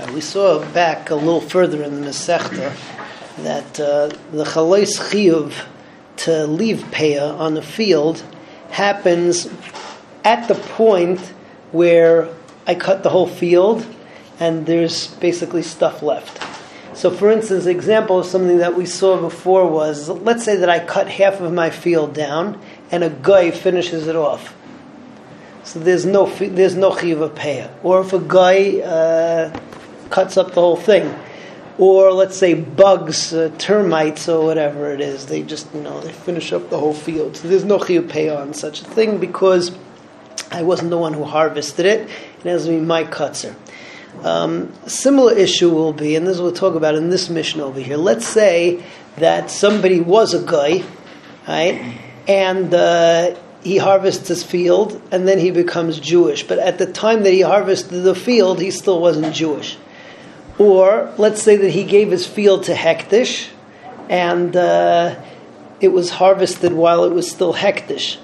Uh, we saw back a little further in the Masechta that uh, the chalais chiyuv to leave peah on the field happens at the point where I cut the whole field and there's basically stuff left. So, for instance, an example of something that we saw before was let's say that I cut half of my field down and a guy finishes it off. So there's no there's no chiyuv of. Or if a guy uh, cuts up the whole thing, or let's say bugs, uh, termites, or whatever it is, they just you know they finish up the whole field. So there's no chiyuv on such a thing because I wasn't the one who harvested it. It has to be my kutzer. Um, similar issue will be, and this we'll talk about in this mission over here. Let's say that somebody was a guy, right, and uh, he harvests his field, and then he becomes Jewish. But at the time that he harvested the field, he still wasn't Jewish. Or let's say that he gave his field to Hektish, and uh, it was harvested while it was still Hektish,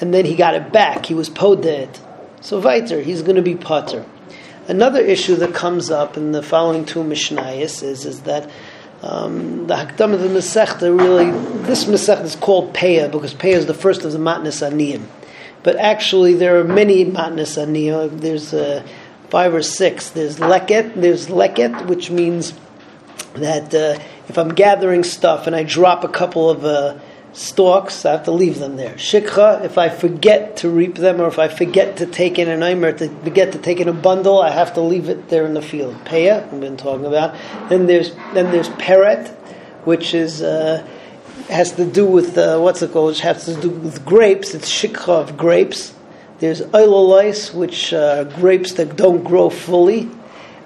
and then he got it back. He was poded. So weiter, he's going to be potter. Another issue that comes up in the following two Mishnayos is, is that um, the Hakdam of the Masechta really, this Masechta is called Peah because Peah is the first of the Matnas Aniyim. But actually, there are many Matnas Aniyim. There's uh, five or six. There's Leket, there's Leket, which means that uh, if I'm gathering stuff and I drop a couple of uh, stalks, I have to leave them there. Shikha, if I forget to reap them or if I forget to take in an imer, to forget to take in a bundle, I have to leave it there in the field. Peya, we've been talking about. Then there's then there's peret, which is uh, has to do with uh, what's it called? Which has to do with grapes. It's shikha of grapes. There's oilolais, which are grapes that don't grow fully,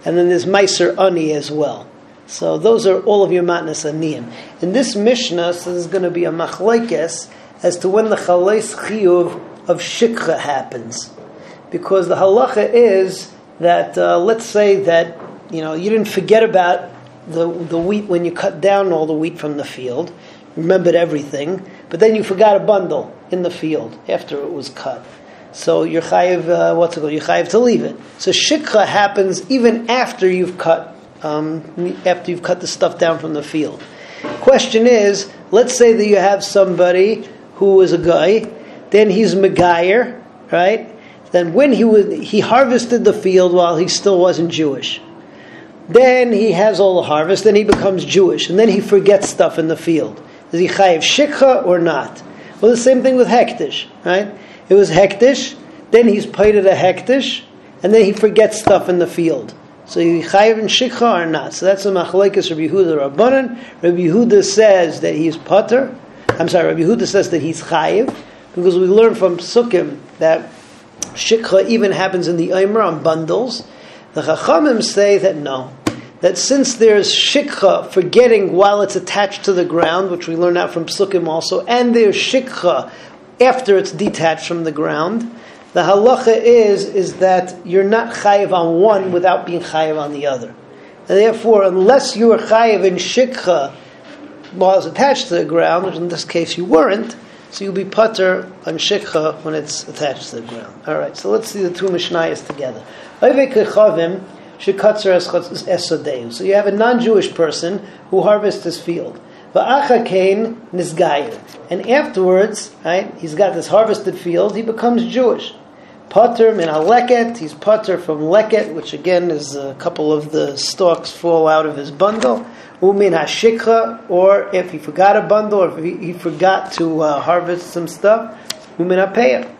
and then there's meiser ani as well. So those are all of your matnas aniyim. In this Mishnah, so there's going to be a machlekes as to when the chalais chiyuv of shikha happens, because the halacha is that uh, let's say that you know you didn't forget about the the wheat when you cut down all the wheat from the field, remembered everything, but then you forgot a bundle in the field after it was cut. So you're chayiv, uh, what's it called? You're chayiv to leave it. So shikha happens even after you've cut um, after you've cut the stuff down from the field. Question is, let's say that you have somebody who is a guy, then he's a Megayer, right? Then when he was, he harvested the field while he still wasn't Jewish. Then he has all the harvest, then he becomes Jewish, and then he forgets stuff in the field. Is he chayiv shikha or not? Well, the same thing with hektish, right? It was hektish, then he's paid a hektish, and then he forgets stuff in the field. So you chayiv and shikha or not? So that's the machlekes Rabbi Yehuda Rabbanan. Rabbi Yehuda says that he's potter. I'm sorry, Rabbi Yehuda says that he's chayiv because we learn from Sukkim that shikha even happens in the Omer on bundles. The Chachamim say that no, that since there's shikha forgetting while it's attached to the ground, which we learn out from Sukkim also, and there's shikha after it's detached from the ground, the halacha is is that you're not chayiv on one without being chayiv on the other. And therefore, unless you are chayiv in shikha it's attached to the ground, which in this case you weren't, so you'll be putter on shikha when it's attached to the ground. All right, so let's see the two mishnayos together. So you have a non-Jewish person who harvests his field. And afterwards, right, he's got this harvested field, he becomes Jewish. Potter min leket, he's potter from leket, which again is a couple of the stalks fall out of his bundle. Umin hashikha, or if he forgot a bundle, or if he, he forgot to uh, harvest some stuff, umin hapeya.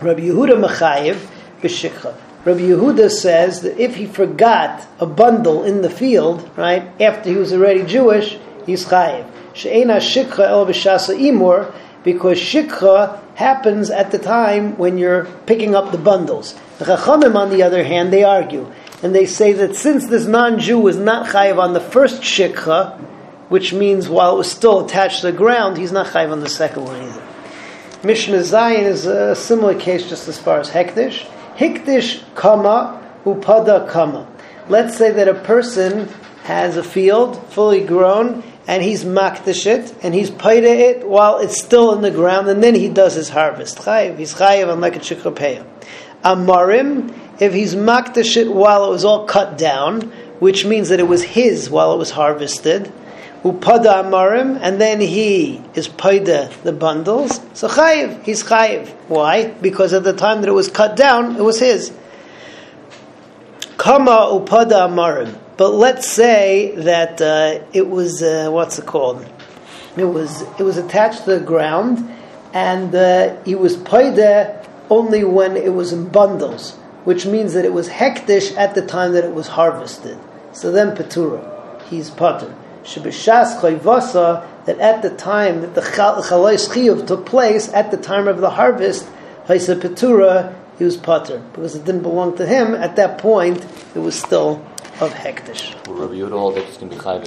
Rabbi Yehuda mechayev b'shikha. Rabbi Yehuda says that if he forgot a bundle in the field, right, after he was already Jewish, he's chayev. She'ena shikha el b'shasa imur, because shikha happens at the time when you're picking up the bundles. The Chachamim, on the other hand, they argue. And they say that since this non-Jew was not chayiv on the first shikha, which means while it was still attached to the ground, he's not chayiv on the second one either. Mishnah zayin is a similar case just as far as Hektish. Hektish kama upada kama. Let's say that a person has a field fully grown and he's makdish it, and he's paida it while it's still in the ground, and then he does his harvest. Chayiv, he's chayiv on like a shikropeya. amarim, if he's makdash it while it was all cut down, which means that it was his while it was harvested, upada amarim, and then he is paida the bundles. So chayiv, he's chayiv. Why? Because at the time that it was cut down, it was his. Kama upada amarim. But let's say that uh, it was uh, what's it called? It was it was attached to the ground, and uh, he was paida only when it was in bundles, which means that it was hektish at the time that it was harvested. So then petura, he's pater. Shebishas chayvasa that at the time that the chalais chiyuv took place at the time of the harvest, haisa petura, he was pater because it didn't belong to him. At that point, it was still of hektish.